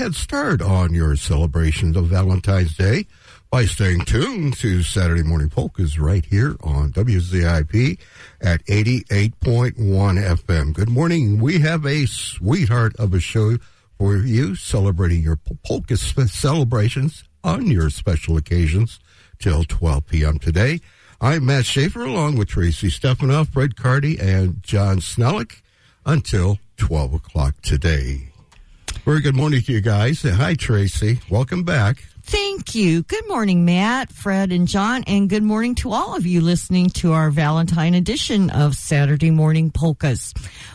Head start on your celebrations of Valentine's Day by staying tuned to Saturday Morning Polkas right here on WZIP at 88.1 FM. Good morning. We have a sweetheart of a show for you celebrating your polka celebrations on your special occasions till 12 p.m. today. I'm Matt Schaefer along with Tracy Stefanoff, Fred Carty, and John Snellick until 12 o'clock today. Very good morning to you guys. Hi, Tracy. Welcome back. Thank you. Good morning, Matt, Fred, and John, and good morning to all of you listening to our Valentine edition of Saturday Morning Polkas.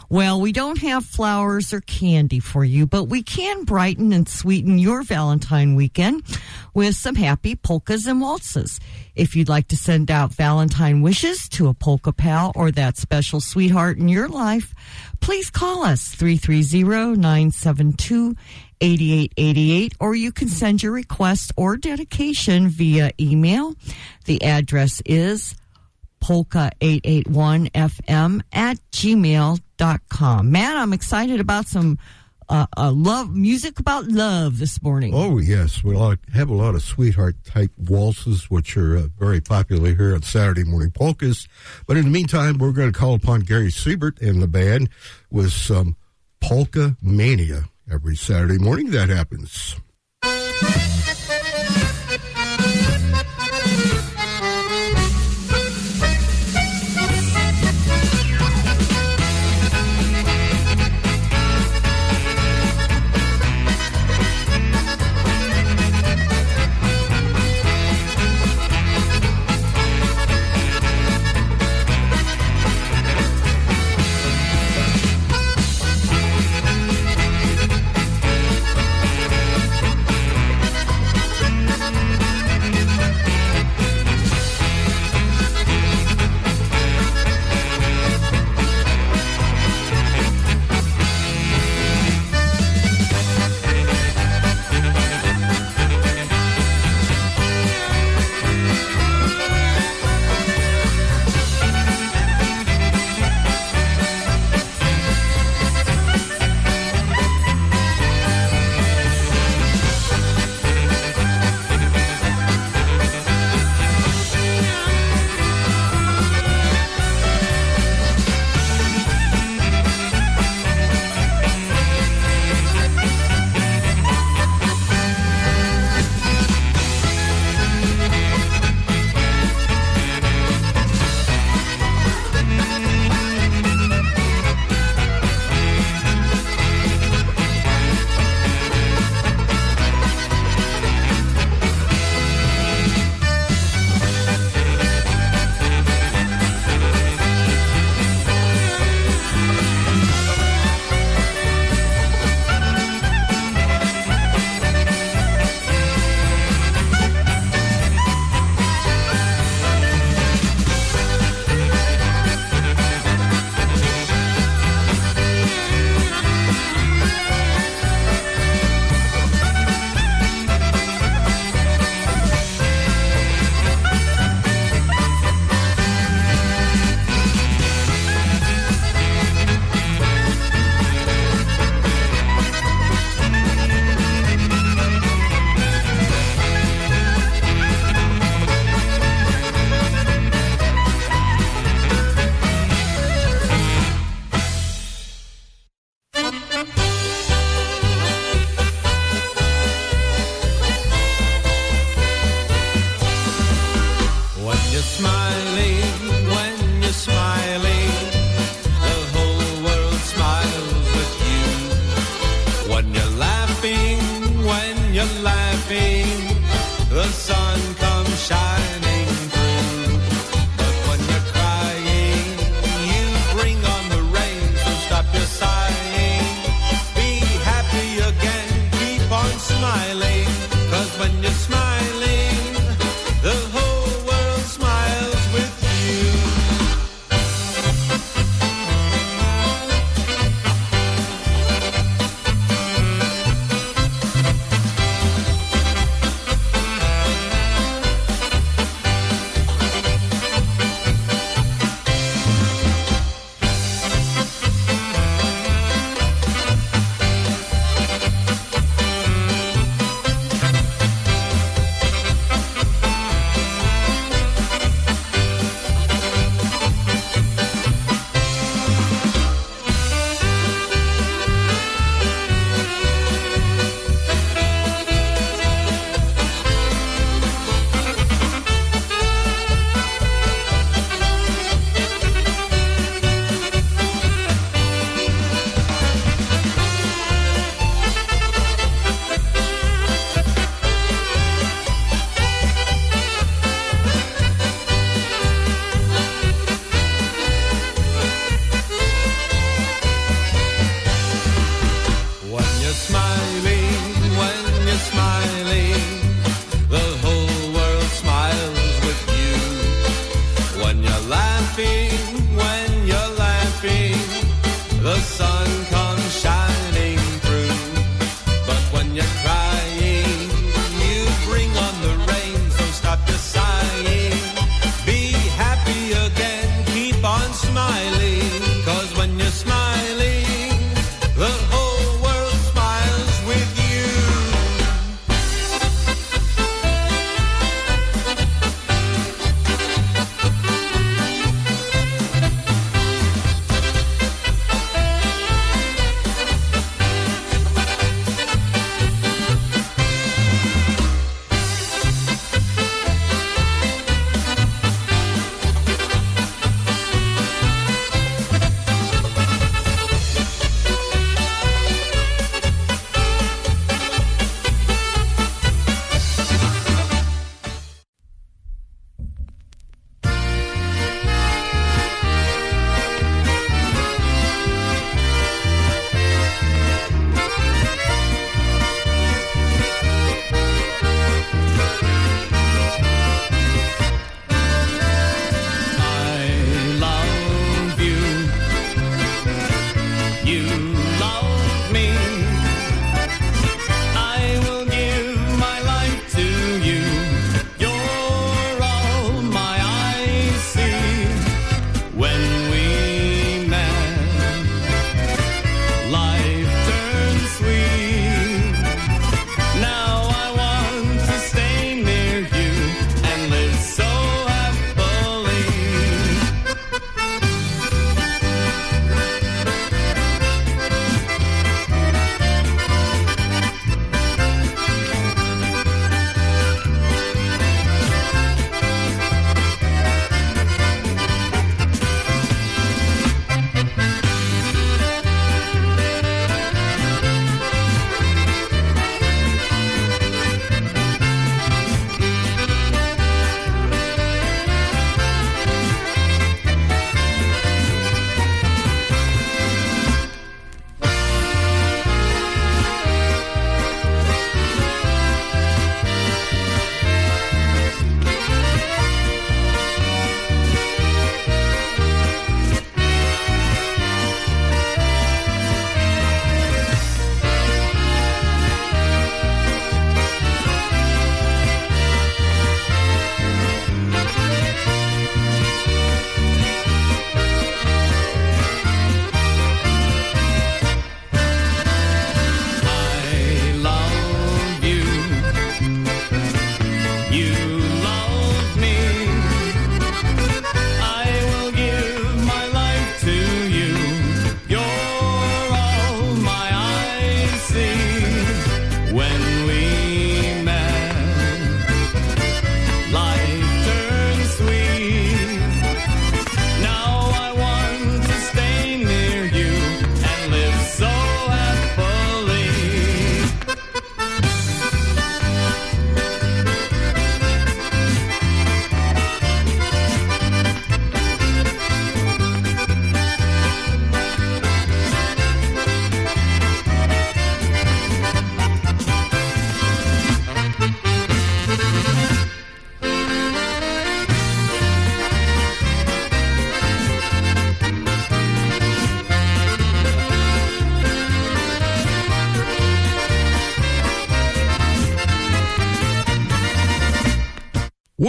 Well, we don't have flowers or candy for you, but we can brighten and sweeten your Valentine weekend with some happy polkas and waltzes. If you'd like to send out Valentine wishes to a polka pal or that special sweetheart in your life, please call us 330 972 8888 or you can send your request or dedication via email. The address is polka881fm at gmail.com. Man, I'm excited about some uh, uh, love music about love this morning. Oh yes, we have a lot of sweetheart type waltzes, which are uh, very popular here on Saturday morning polkas. But in the meantime, we're going to call upon Gary Siebert and the band with some polka mania every Saturday morning. That happens.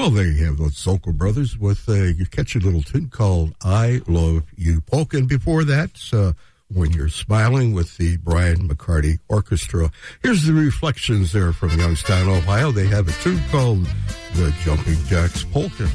Well, there you have those Soca Brothers with a catchy little tune called I Love You Polka. And before that, uh, When You're Smiling with the Brian McCarty Orchestra. Here's the reflections there from Youngstown, Ohio. They have a tune called The Jumping Jacks Polka.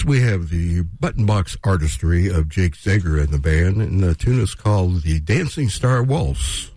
Next, we have the button box artistry of Jake Zager and the band, and the tune is called The Dancing Star Waltz.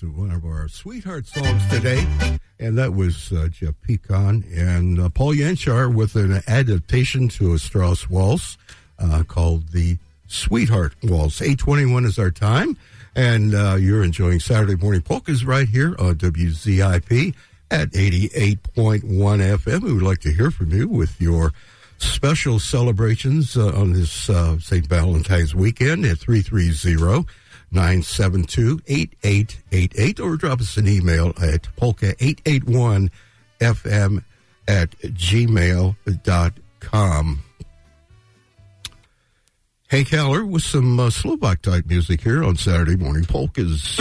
One of our sweetheart songs today, and that was uh, Jeff Pecon and uh, Paul Yanchar with an adaptation to a Strauss waltz uh, called the Sweetheart Waltz. 821 is our time, and uh, you're enjoying Saturday Morning Polkas right here on WZIP at 88.1 FM. We would like to hear from you with your special celebrations uh, on this uh, St. Valentine's weekend at 330 972 8888 or drop us an email at polka881fm at gmail.com. Hank Haller with some uh, Slovak type music here on Saturday Morning Polkas.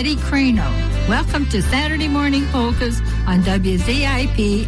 Betty Crano. Welcome to Saturday Morning Polkas on WZIP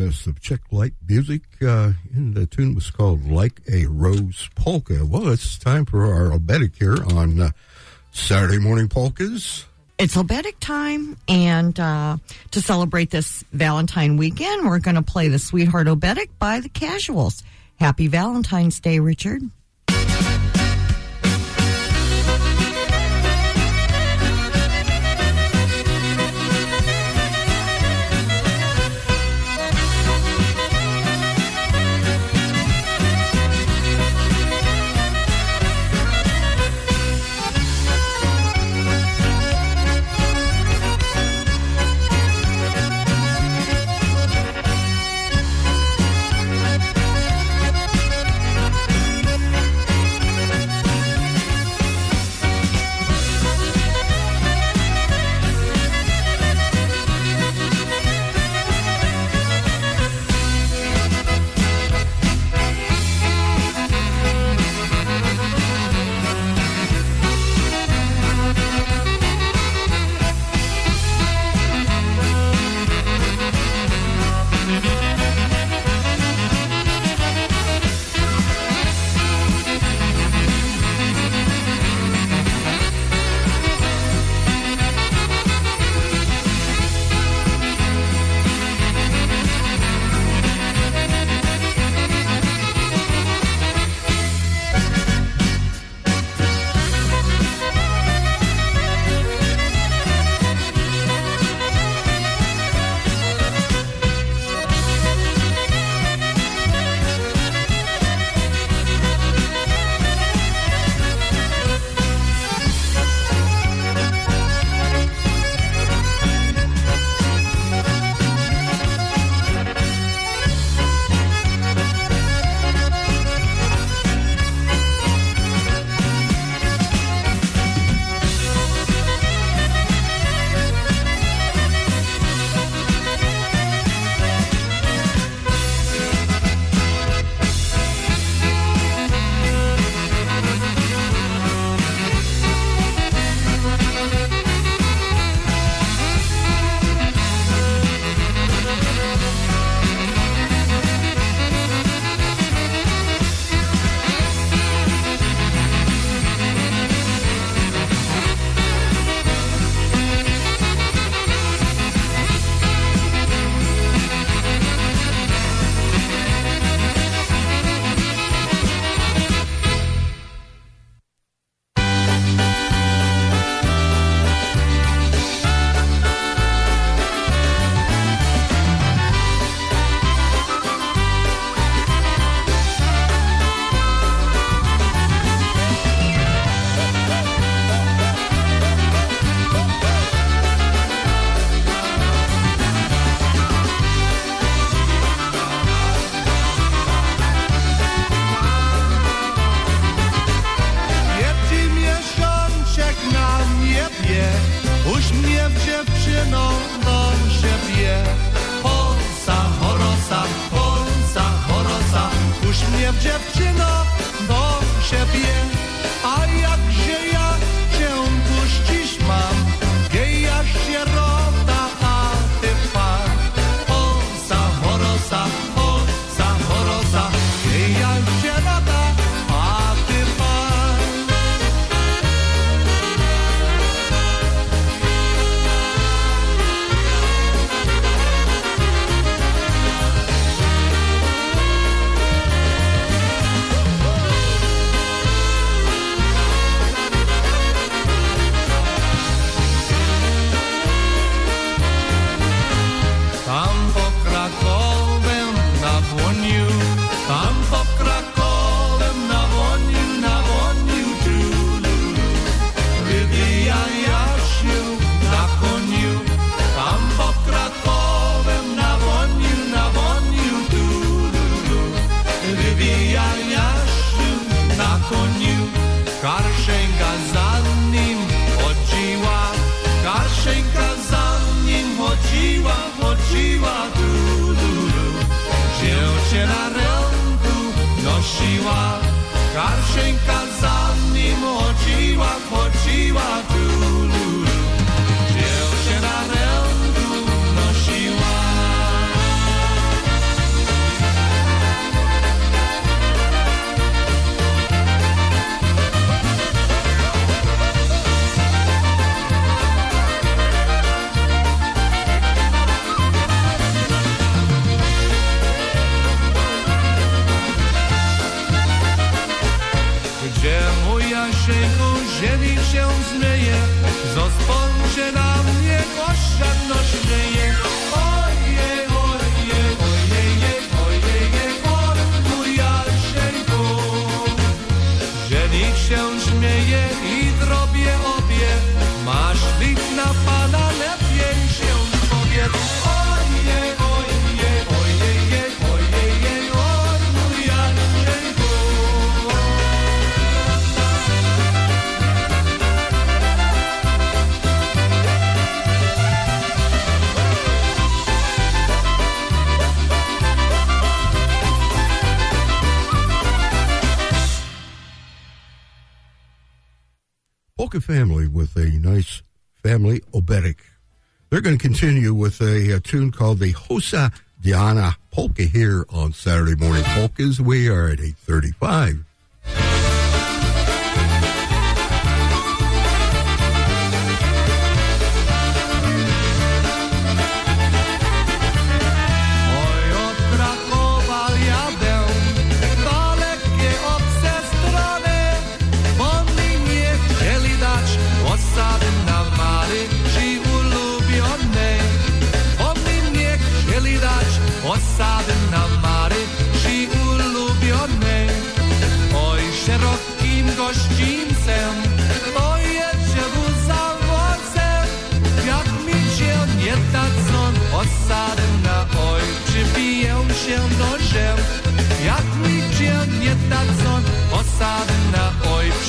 best of Czech light music, uh, and the tune was called Like a Rose Polka. Well, it's time for our oberek here on uh, Saturday Morning Polkas. It's oberek time, and uh, to celebrate this Valentine weekend, we're going to play the Sweetheart Oberek by the Casuals. Happy Valentine's Day, Richard. marcha em casa. Polka Family with a nice family oberek. They're going to continue with a, a tune called the Hosa Diana Polka here on Saturday Morning Polkas. We are at 835.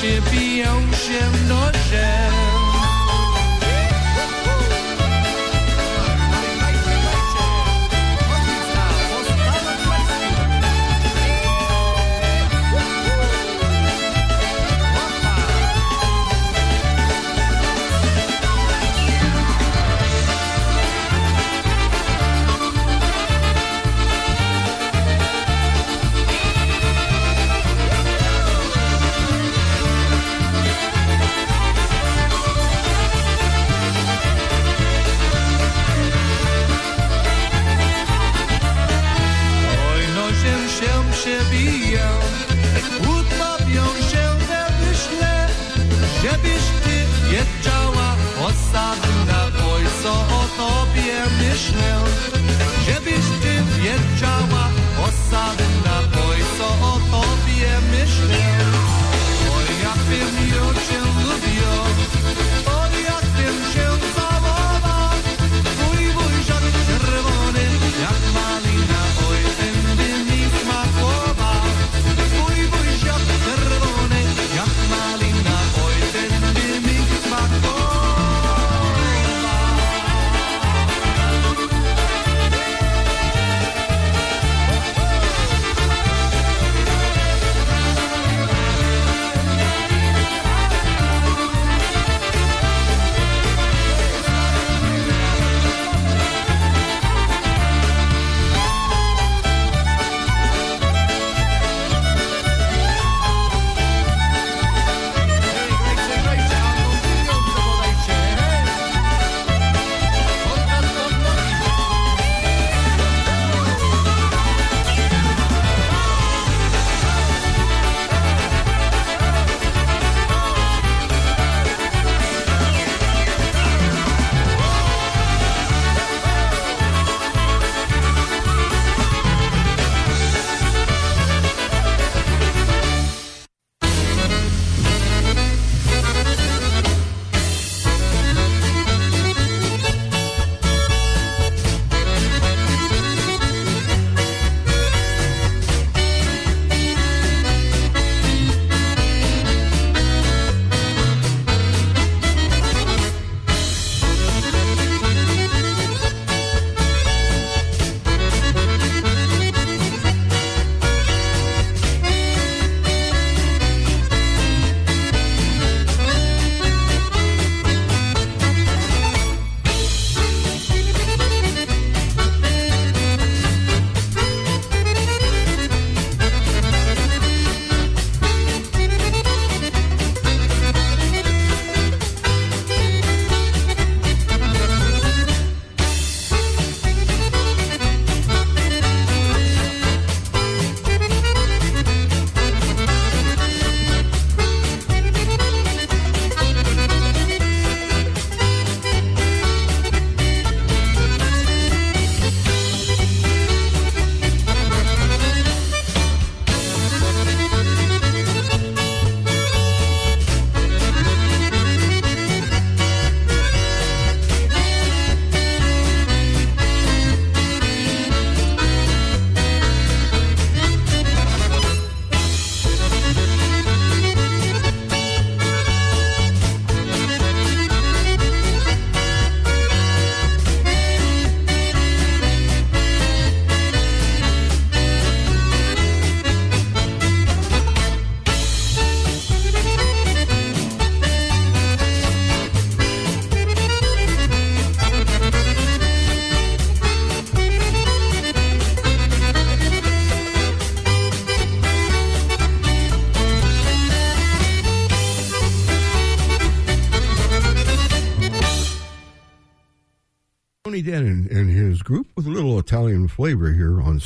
się biją no nożem.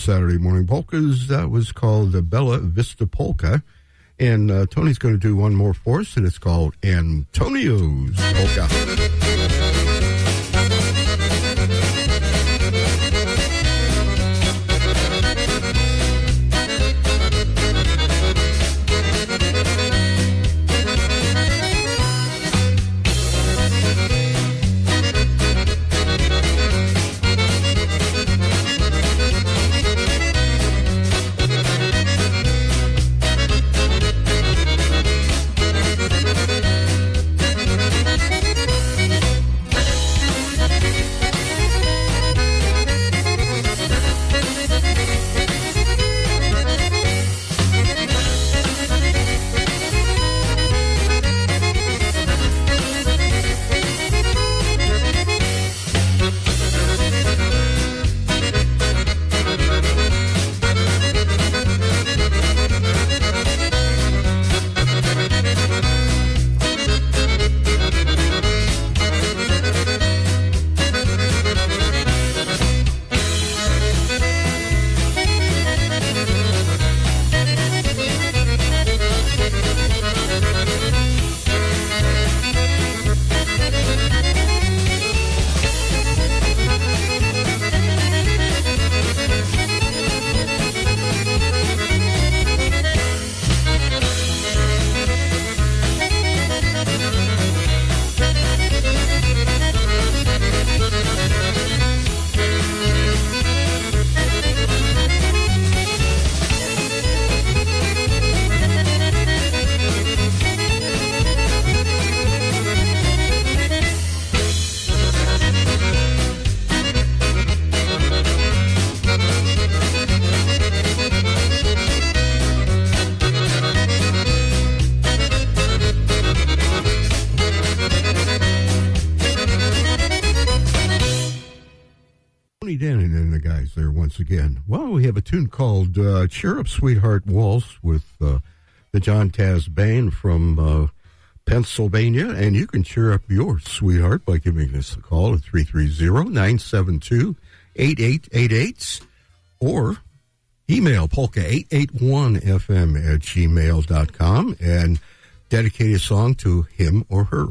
Saturday Morning Polkas. That was called the Bella Vista Polka. And uh, Tony's going to do one more for us, and it's called Antonio's Polka. Uh, Cheer Up Sweetheart Waltz with uh, the John Taz Band from uh, Pennsylvania. And you can cheer up your sweetheart by giving us a call at 330 972 8888 or email polka881fm at gmail.com and dedicate a song to him or her.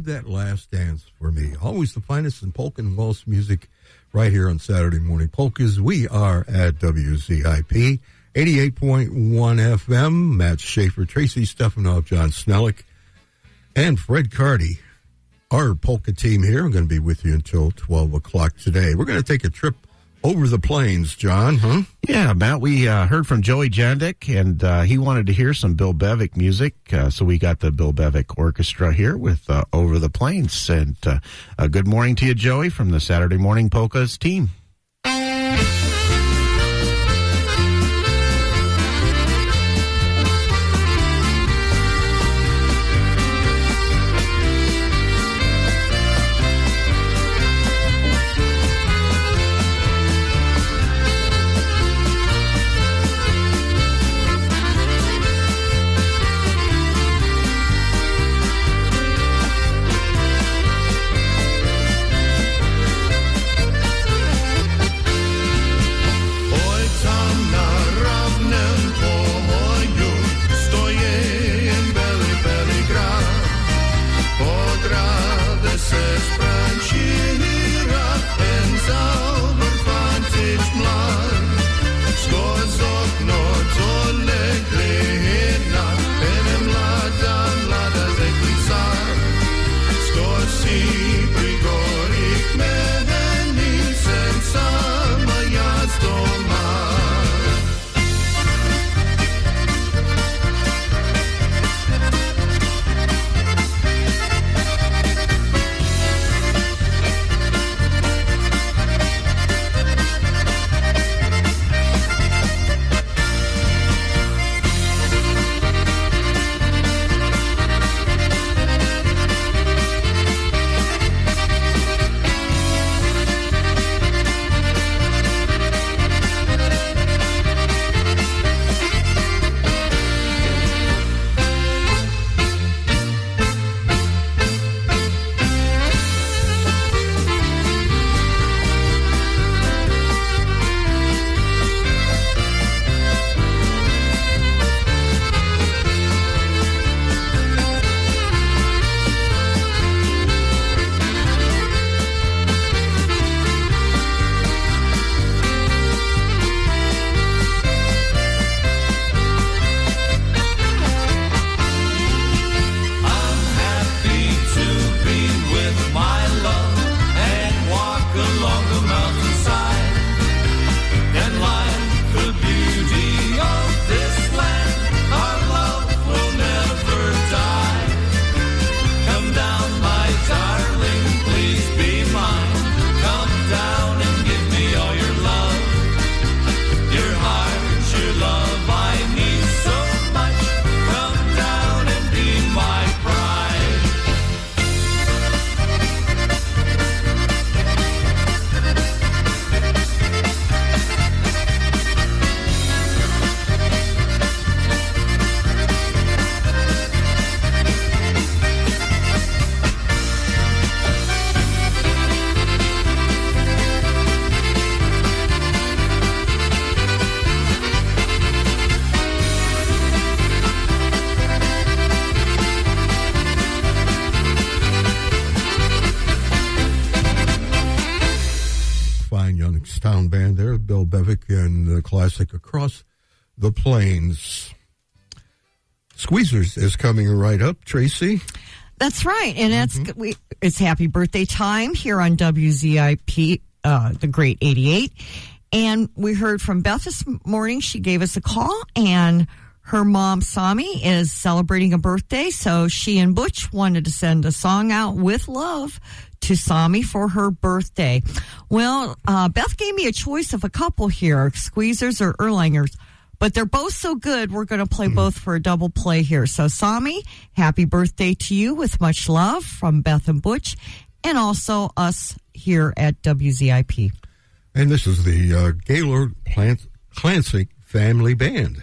That Last Dance for Me. Always the finest in polka and waltz music right here on Saturday Morning Polkas. We are at WZIP 88.1 FM. Matt Schaefer, Tracy Stefanoff, John Snellick, and Fred Cardy. Our polka team here. I'm going to be with you until 12 o'clock today. We're going to take a trip over the plains, John, huh? Yeah, Matt, we uh, heard from Joey Jandik, and uh, he wanted to hear some Bill Bevick music. Uh, so we got the Bill Bevick Orchestra here with uh, Over the Plains. And uh, good morning to you, Joey, from the Saturday Morning Polkas team. Is coming right up, Tracy. That's right, and it's we, it's happy birthday time here on WZIP, uh, the Great Eighty Eight, and we heard from Beth this morning. She gave us a call, and her mom Sami is celebrating a birthday, so she and Butch wanted to send a song out with love to Sami for her birthday. Well, uh, Beth gave me a choice of a couple here: Squeezers or Erlangers. But they're both so good, we're going to play both for a double play here. So, Sami, happy birthday to you with much love from Beth and Butch, and also us here at WZIP. And this is the uh, Gaylord Clancy Family Band.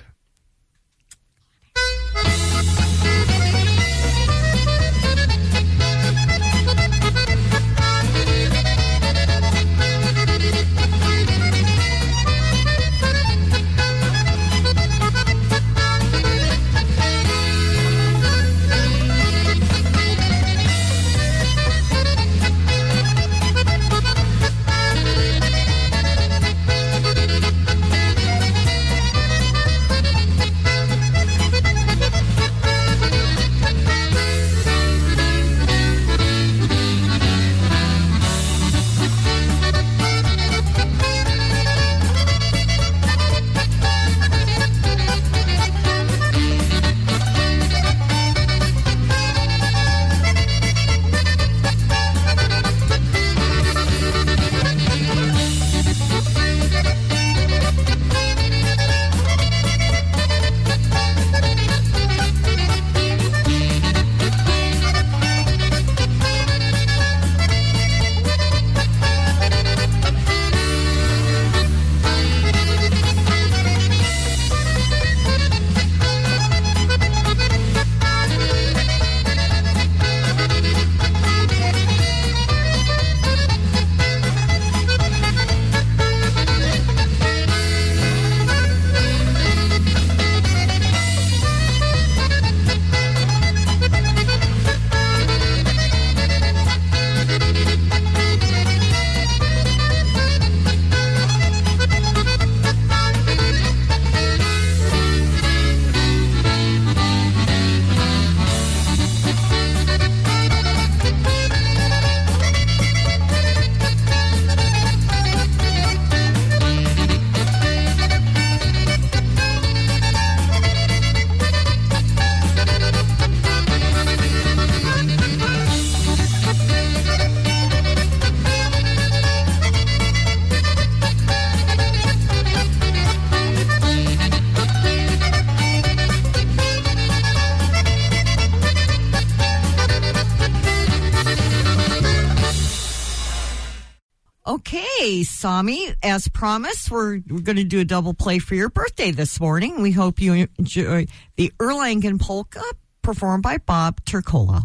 As promised, we're, we're going to do a double play for your birthday this morning. We hope you enjoy the Erlangen Polka performed by Bob Turcola.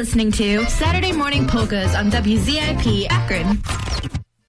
Listening to Saturday Morning Polkas on WZIP Akron.